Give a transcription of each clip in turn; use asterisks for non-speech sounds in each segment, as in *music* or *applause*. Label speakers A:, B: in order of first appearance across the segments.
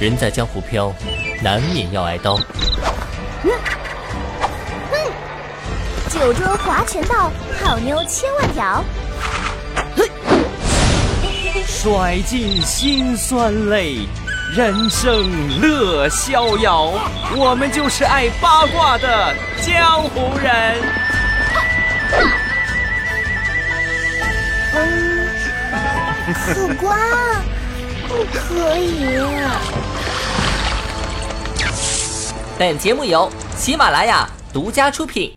A: 人在江湖飘，难免要挨刀。
B: 酒桌划拳道，好妞千万条。
C: 甩尽辛酸泪，人生乐逍遥。我们就是爱八卦的江湖人。
B: 嗯，苦瓜，不可以。
A: 本节目由喜马拉雅独家出品。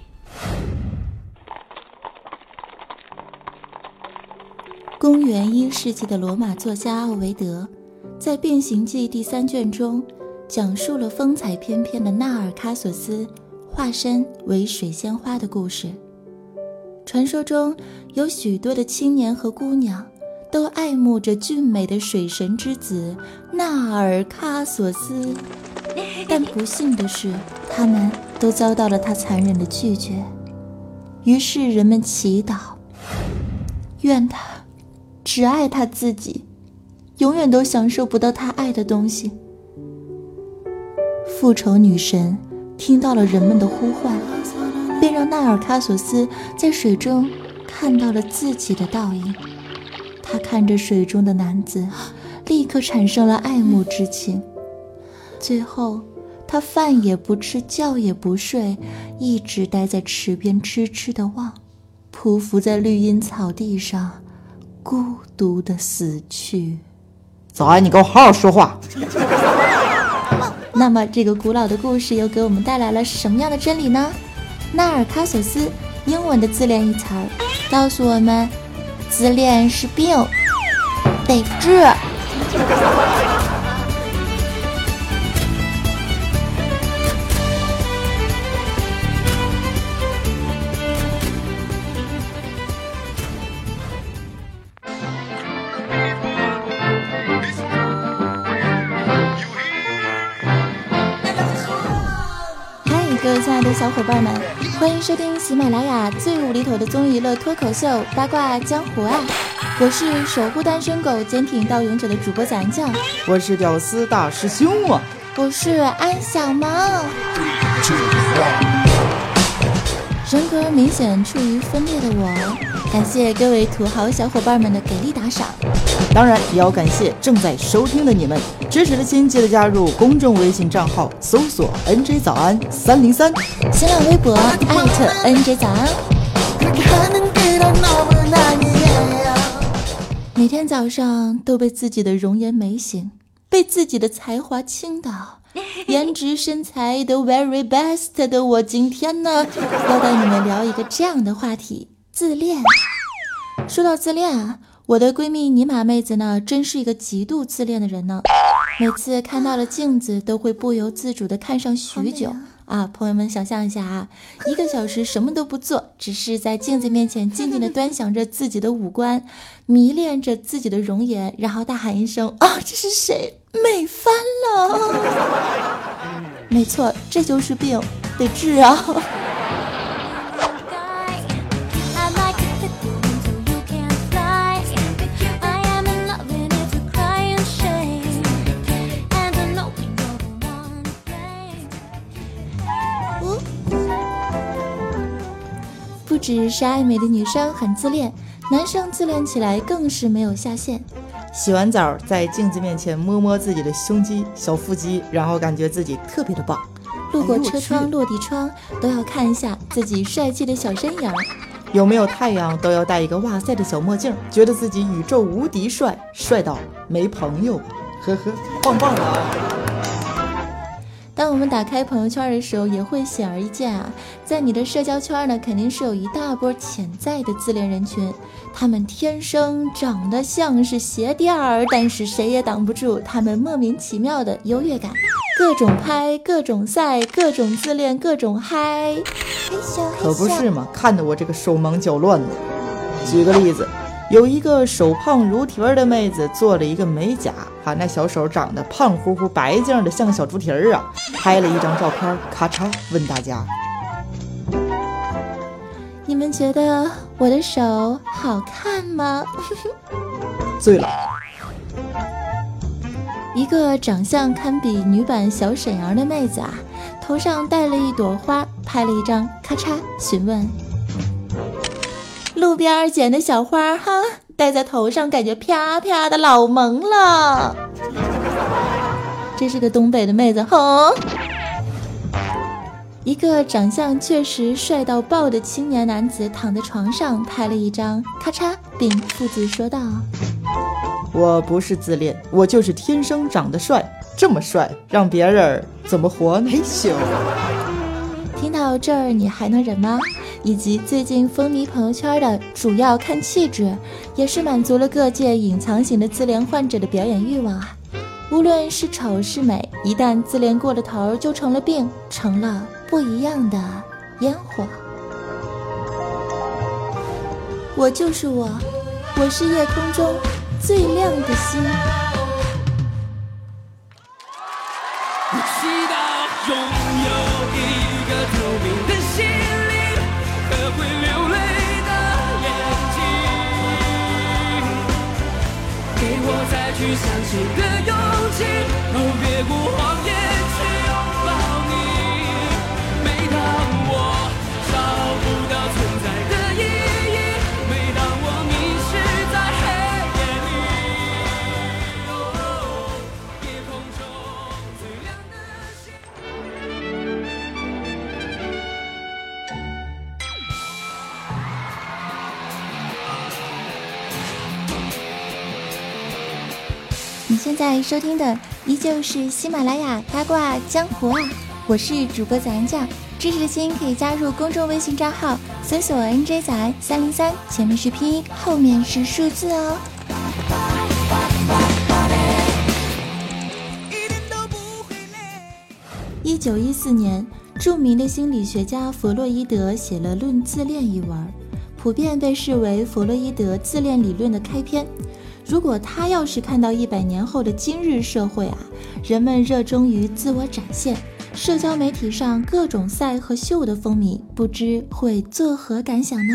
D: 公元一世纪的罗马作家奥维德，在《变形记》第三卷中，讲述了风采翩翩的纳尔喀索斯化身为水仙花的故事。传说中有许多的青年和姑娘，都爱慕着俊美的水神之子纳尔喀索斯，*laughs* 但不幸的是，他们都遭到了他残忍的拒绝。于是人们祈祷，愿他。只爱他自己，永远都享受不到他爱的东西。复仇女神听到了人们的呼唤，便让纳尔喀索斯在水中看到了自己的倒影。他看着水中的男子，立刻产生了爱慕之情。最后，他饭也不吃，觉也不睡，一直待在池边痴痴的望，匍匐在绿茵草地上。孤独的死去。
E: 早安，你给我好好说话。
D: 那么，这个古老的故事又给我们带来了什么样的真理呢？纳尔卡索斯英文的自恋一词儿告诉我们：自恋是病，得治。小伙伴们，欢迎收听喜马拉雅最无厘头的综艺乐脱口秀《八卦江湖》啊！我是守护单身狗、坚挺到永久的主播小安酱，
E: 我是屌丝大师兄啊，
D: 我是安小萌。人格明显处于分裂的我，感谢各位土豪小伙伴们的给力打赏，
E: 当然也要感谢正在收听的你们。支持的亲记得加入公众微信账号，搜索 “nj 早安三零三”，
D: 新浪微博艾特 “nj 早安”。每天早上都被自己的容颜美醒，被自己的才华倾倒。颜值身材都 very best 的我，今天呢要带你们聊一个这样的话题：自恋。说到自恋啊，我的闺蜜尼玛妹子呢，真是一个极度自恋的人呢。每次看到了镜子，都会不由自主的看上许久啊！朋友们，想象一下啊，一个小时什么都不做，只是在镜子面前静静的端详着自己的五官，迷恋着自己的容颜，然后大喊一声：“啊，这是谁？美翻了！” *laughs* 没错，这就是病，得治啊！只是爱美的女生很自恋，男生自恋起来更是没有下限。
E: 洗完澡在镜子面前摸摸自己的胸肌、小腹肌，然后感觉自己特别的棒。
D: 路过车窗、落地窗都要看一下自己帅气的小身影。
E: 有没有太阳都要戴一个哇塞的小墨镜，觉得自己宇宙无敌帅，帅到没朋友。呵呵，棒棒的。
D: 当我们打开朋友圈的时候，也会显而易见啊，在你的社交圈呢，肯定是有一大波潜在的自恋人群，他们天生长得像是鞋垫儿，但是谁也挡不住他们莫名其妙的优越感，各种拍，各种晒，各种自恋，各种嗨，
E: 可不是嘛，看得我这个手忙脚乱的。举个例子。有一个手胖如蹄儿的妹子做了一个美甲，把那小手长得胖乎乎、白净的，像个小猪蹄儿啊！拍了一张照片，咔嚓，问大家：
D: 你们觉得我的手好看吗？*laughs*
E: 醉了。
D: 一个长相堪比女版小沈阳的妹子啊，头上戴了一朵花，拍了一张，咔嚓询问：路边捡的小花哈，戴在头上感觉啪啪的老萌了。这是个东北的妹子，哼。一个长相确实帅到爆的青年男子躺在床上拍了一张，咔嚓，并附子说道：“
E: 我不是自恋，我就是天生长得帅，这么帅，让别人怎么活呢？”嘿咻！
D: 听到这儿，你还能忍吗？以及最近风靡朋友圈的主要看气质，也是满足了各界隐藏型的自恋患者的表演欲望啊！无论是丑是美，一旦自恋过了头，就成了病，成了。不一样的烟火，我就是我，我是夜空中最亮的星。
F: 去相信的勇气，哦，越过
D: 现在收听的依旧是喜马拉雅八卦江湖啊，我是主播咱酱，支持的心可以加入公众微信账号，搜索 NJ 仔三零三，前面是拼音，后面是数字哦。一九一四年，著名的心理学家弗洛伊德写了《论自恋》一文，普遍被视为弗洛伊德自恋理论的开篇。如果他要是看到一百年后的今日社会啊，人们热衷于自我展现，社交媒体上各种赛和秀的风靡，不知会作何感想呢？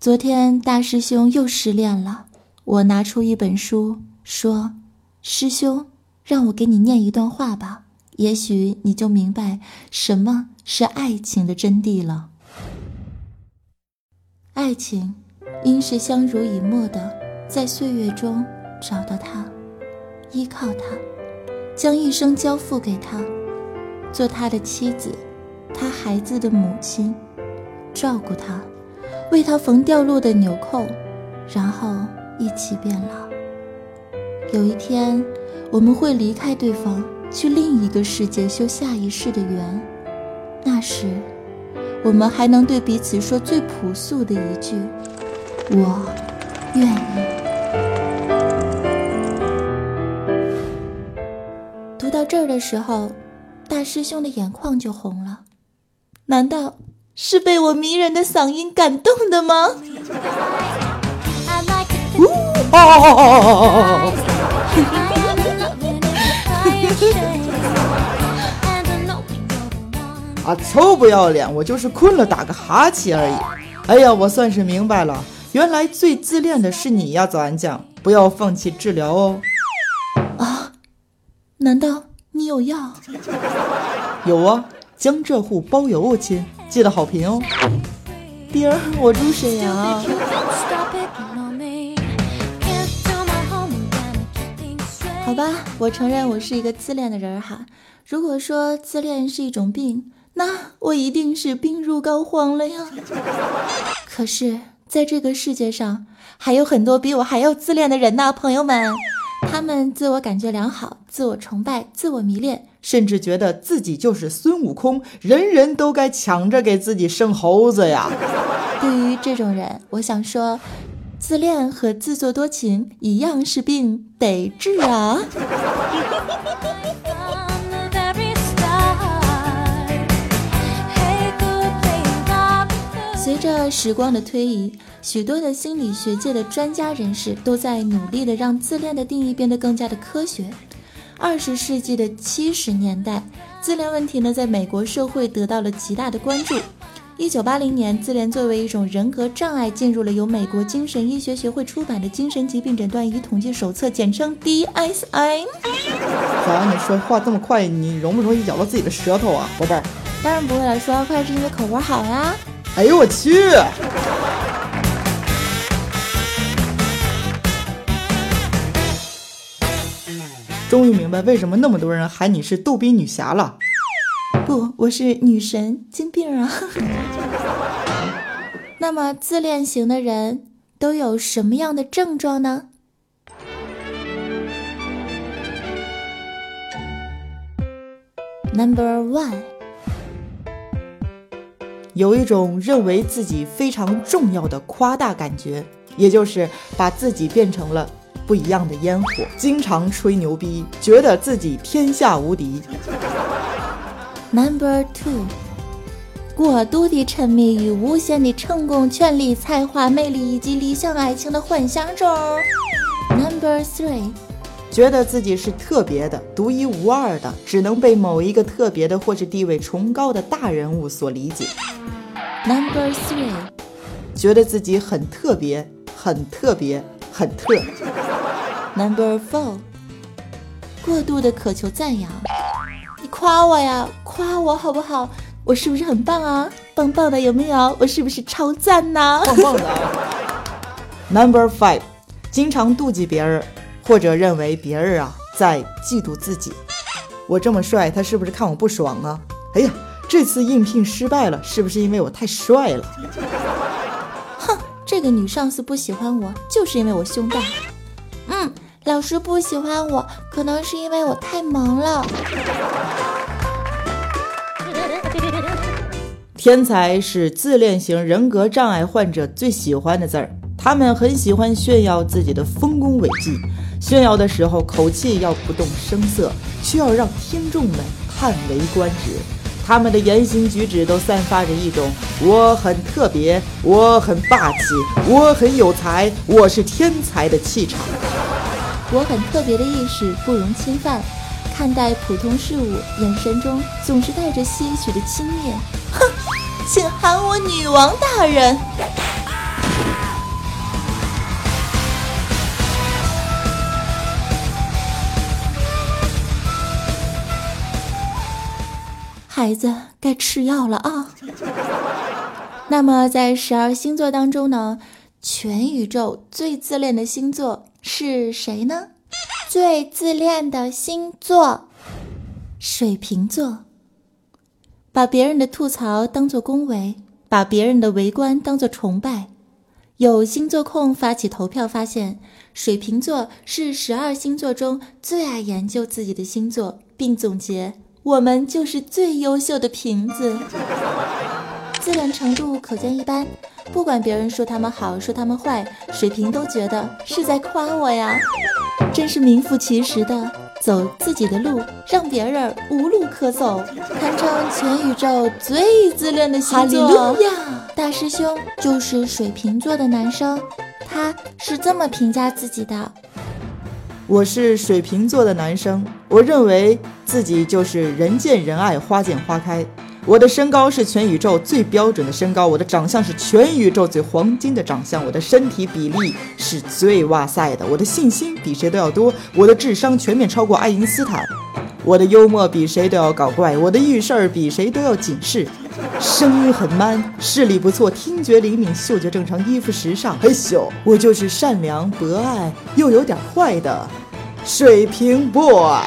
D: 昨天大师兄又失恋了，我拿出一本书说：“师兄，让我给你念一段话吧，也许你就明白什么是爱情的真谛了。爱情，应是相濡以沫的。”在岁月中找到他，依靠他，将一生交付给他，做他的妻子，他孩子的母亲，照顾他，为他缝掉落的纽扣，然后一起变老。有一天，我们会离开对方，去另一个世界修下一世的缘。那时，我们还能对彼此说最朴素的一句：“我愿意。”读到这儿的时候，大师兄的眼眶就红了。难道是被我迷人的嗓音感动的吗？
E: 啊，臭不要脸！我就是困了，打个哈欠而已。哎呀，我算是明白了，原来最自恋的是你呀，早安酱，不要放弃治疗哦。
D: 啊，难道？你有药？
E: 有啊，江浙沪包邮哦，亲，记得好评哦。丁儿，我住沈阳。
D: 啊好吧，我承认我是一个自恋的人哈。如果说自恋是一种病，那我一定是病入膏肓了呀。可是，在这个世界上，还有很多比我还要自恋的人呢，朋友们。他们自我感觉良好，自我崇拜，自我迷恋，
E: 甚至觉得自己就是孙悟空，人人都该抢着给自己生猴子呀。
D: 对于这种人，我想说，自恋和自作多情一样是病，得治啊。随着时光的推移，许多的心理学界的专家人士都在努力的让自恋的定义变得更加的科学。二十世纪的七十年代，自恋问题呢在美国社会得到了极大的关注。一九八零年，自恋作为一种人格障碍，进入了由美国精神医学学会出版的《精神疾病诊断与统计手册》，简称 DSM。
E: 咋？你说话这么快，你容不容易咬到自己的舌头啊，宝贝儿？
D: 当然不会了，说话快是因为口活好呀。
E: 哎呦我去！终于明白为什么那么多人喊你是逗比女侠了。
D: 不，我是女神金病啊。*laughs* 那么自恋型的人都有什么样的症状呢？Number one，
E: 有一种认为自己非常重要的夸大感觉，也就是把自己变成了不一样的烟火，经常吹牛逼，觉得自己天下无敌。
D: Number two，过度的沉迷于无限的成功、权力、才华、魅力以及理想爱情的幻想中。Number three，
E: 觉得自己是特别的、独一无二的，只能被某一个特别的或是地位崇高的大人物所理解。
D: Number three，
E: 觉得自己很特别、很特别、很特。
D: Number four，过度的渴求赞扬。你夸我呀，夸我好不好？我是不是很棒啊？棒棒的有没有？我是不是超赞呐？
E: 棒棒的啊！Number five，经常妒忌别人，或者认为别人啊在嫉妒自己。我这么帅，他是不是看我不爽啊？哎呀，这次应聘失败了，是不是因为我太帅了？*laughs*
D: 哼，这个女上司不喜欢我，就是因为我胸大。嗯，老师不喜欢我，可能是因为我太萌了。*laughs*
E: 天才是自恋型人格障碍患者最喜欢的字儿，他们很喜欢炫耀自己的丰功伟绩，炫耀的时候口气要不动声色，却要让听众们叹为观止。他们的言行举止都散发着一种我很特别，我很霸气，我很有才，我是天才的气场。
D: 我很特别的意识不容侵犯，看待普通事物，眼神中总是带着些许的轻蔑。哼，请喊我女王大人。孩子该吃药了啊。*laughs* 那么在十二星座当中呢，全宇宙最自恋的星座是谁呢？最自恋的星座，水瓶座。把别人的吐槽当作恭维，把别人的围观当作崇拜。有星座控发起投票，发现水瓶座是十二星座中最爱研究自己的星座，并总结：我们就是最优秀的瓶子。自恋程度可见一斑，不管别人说他们好，说他们坏，水瓶都觉得是在夸我呀，真是名副其实的走自己的路，让别人无路可走，堪称全宇宙最自恋的星座。
E: 哈利路亚！
D: 大师兄就是水瓶座的男生，他是这么评价自己的：
E: 我是水瓶座的男生，我认为自己就是人见人爱，花见花开。我的身高是全宇宙最标准的身高，我的长相是全宇宙最黄金的长相，我的身体比例是最哇塞的，我的信心比谁都要多，我的智商全面超过爱因斯坦，我的幽默比谁都要搞怪，我的遇事儿比谁都要警示，声音很 man，视力不错，听觉灵敏，嗅觉正常，衣服时尚。嘿咻，我就是善良博爱又有点坏的水瓶 boy。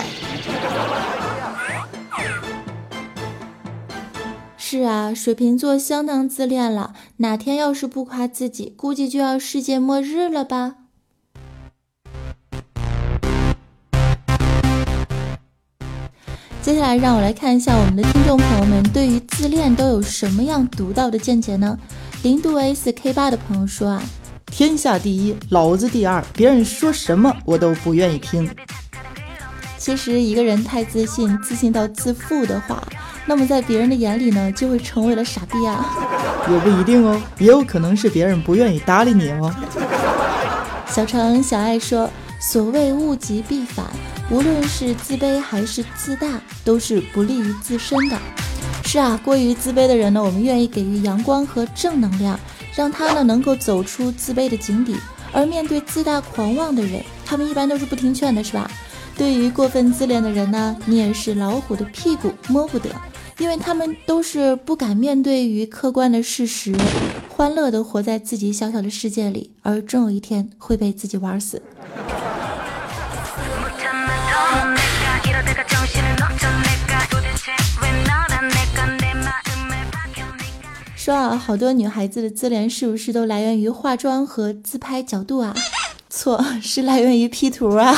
D: 是啊，水瓶座相当自恋了。哪天要是不夸自己，估计就要世界末日了吧？接下来，让我来看一下我们的听众朋友们对于自恋都有什么样独到的见解呢？零度 S K 八的朋友说啊，
E: 天下第一，老子第二，别人说什么我都不愿意听。
D: 其实一个人太自信，自信到自负的话，那么在别人的眼里呢，就会成为了傻逼啊。*laughs*
E: 也不一定哦，也有可能是别人不愿意搭理你哦。
D: 小程小爱说：“所谓物极必反，无论是自卑还是自大，都是不利于自身的。是啊，过于自卑的人呢，我们愿意给予阳光和正能量，让他呢能够走出自卑的井底。而面对自大狂妄的人，他们一般都是不听劝的，是吧？对于过分自恋的人呢，你也是老虎的屁股摸不得，因为他们都是不敢面对于客观的事实，欢乐的活在自己小小的世界里，而终有一天会被自己玩死。说啊，好多女孩子的自恋是不是都来源于化妆和自拍角度啊？错，是来源于 P 图啊。*laughs*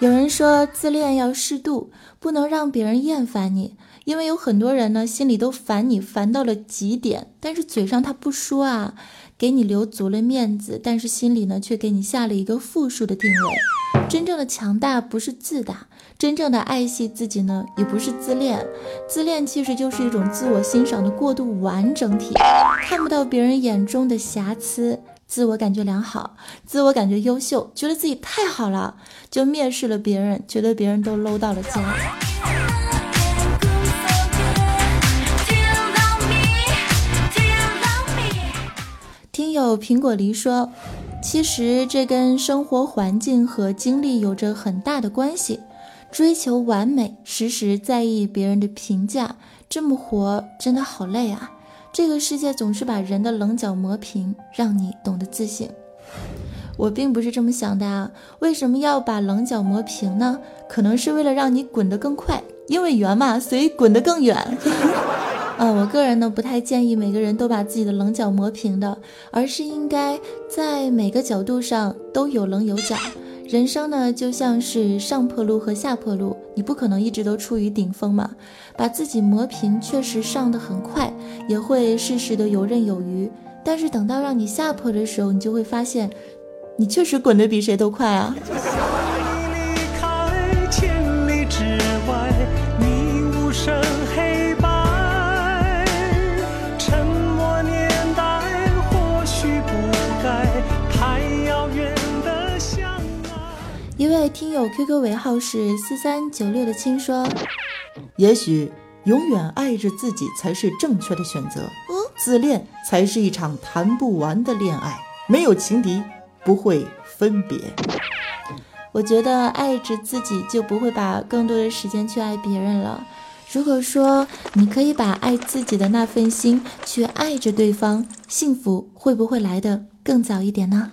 D: 有人说自恋要适度，不能让别人厌烦你，因为有很多人呢心里都烦你，烦到了极点，但是嘴上他不说啊，给你留足了面子，但是心里呢却给你下了一个负数的定位。真正的强大不是自大，真正的爱惜自己呢也不是自恋，自恋其实就是一种自我欣赏的过度完整体，看不到别人眼中的瑕疵。自我感觉良好，自我感觉优秀，觉得自己太好了，就蔑视了别人，觉得别人都 low 到了家。听友苹果梨说，其实这跟生活环境和经历有着很大的关系。追求完美，时时在意别人的评价，这么活真的好累啊。这个世界总是把人的棱角磨平，让你懂得自信。我并不是这么想的啊！为什么要把棱角磨平呢？可能是为了让你滚得更快，因为圆嘛，所以滚得更远。*laughs* 啊，我个人呢不太建议每个人都把自己的棱角磨平的，而是应该在每个角度上都有棱有角。人生呢，就像是上坡路和下坡路，你不可能一直都处于顶峰嘛。把自己磨平，确实上的很快，也会适时的游刃有余。但是等到让你下坡的时候，你就会发现，你确实滚得比谁都快啊。位听友 QQ 尾号是四三九六的亲说：“
E: 也许永远爱着自己才是正确的选择。自恋才是一场谈不完的恋爱，没有情敌，不会分别。
D: 我觉得爱着自己就不会把更多的时间去爱别人了。如果说你可以把爱自己的那份心去爱着对方，幸福会不会来的更早一点呢？”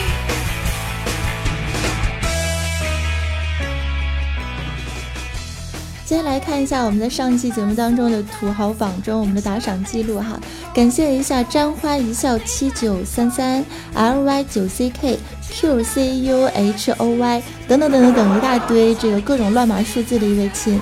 D: 先来看一下我们在上期节目当中的土豪榜中我们的打赏记录哈，感谢一下沾花一笑七九三三 L Y 九 C K Q C U H O Y 等等等等等一大堆这个各种乱码数字的一位亲，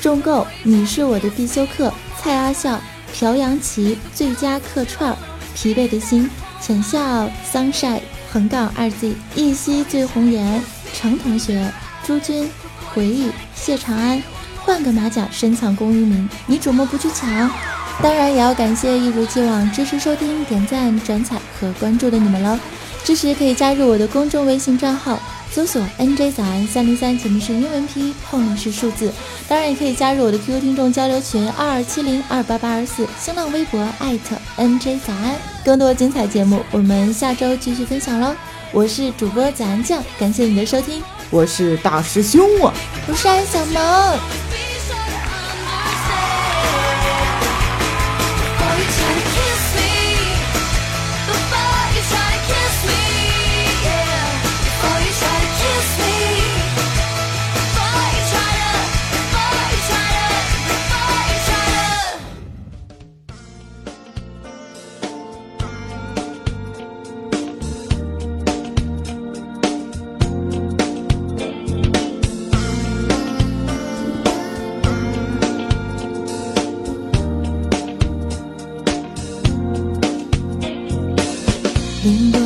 D: 重构你是我的必修课，蔡阿笑朴阳奇最佳客串，疲惫的心浅笑 sunshine 横杠二 Z 一夕醉红颜程同学朱军回忆谢长安。换个马甲，深藏功与名，你瞩目不去抢。当然也要感谢一如既往支持收听、点赞、转采和关注的你们喽。支持可以加入我的公众微信账号，搜索 NJ 早安三零三，前面是英文拼音，后面是数字。当然也可以加入我的 QQ 听众交流群二二七零二八八二四，新浪微博艾特 NJ 早安。更多精彩节目，我们下周继续分享喽。我是主播早安酱，感谢你的收听。
E: 我是大师兄啊，
D: 我是安小萌。lindo.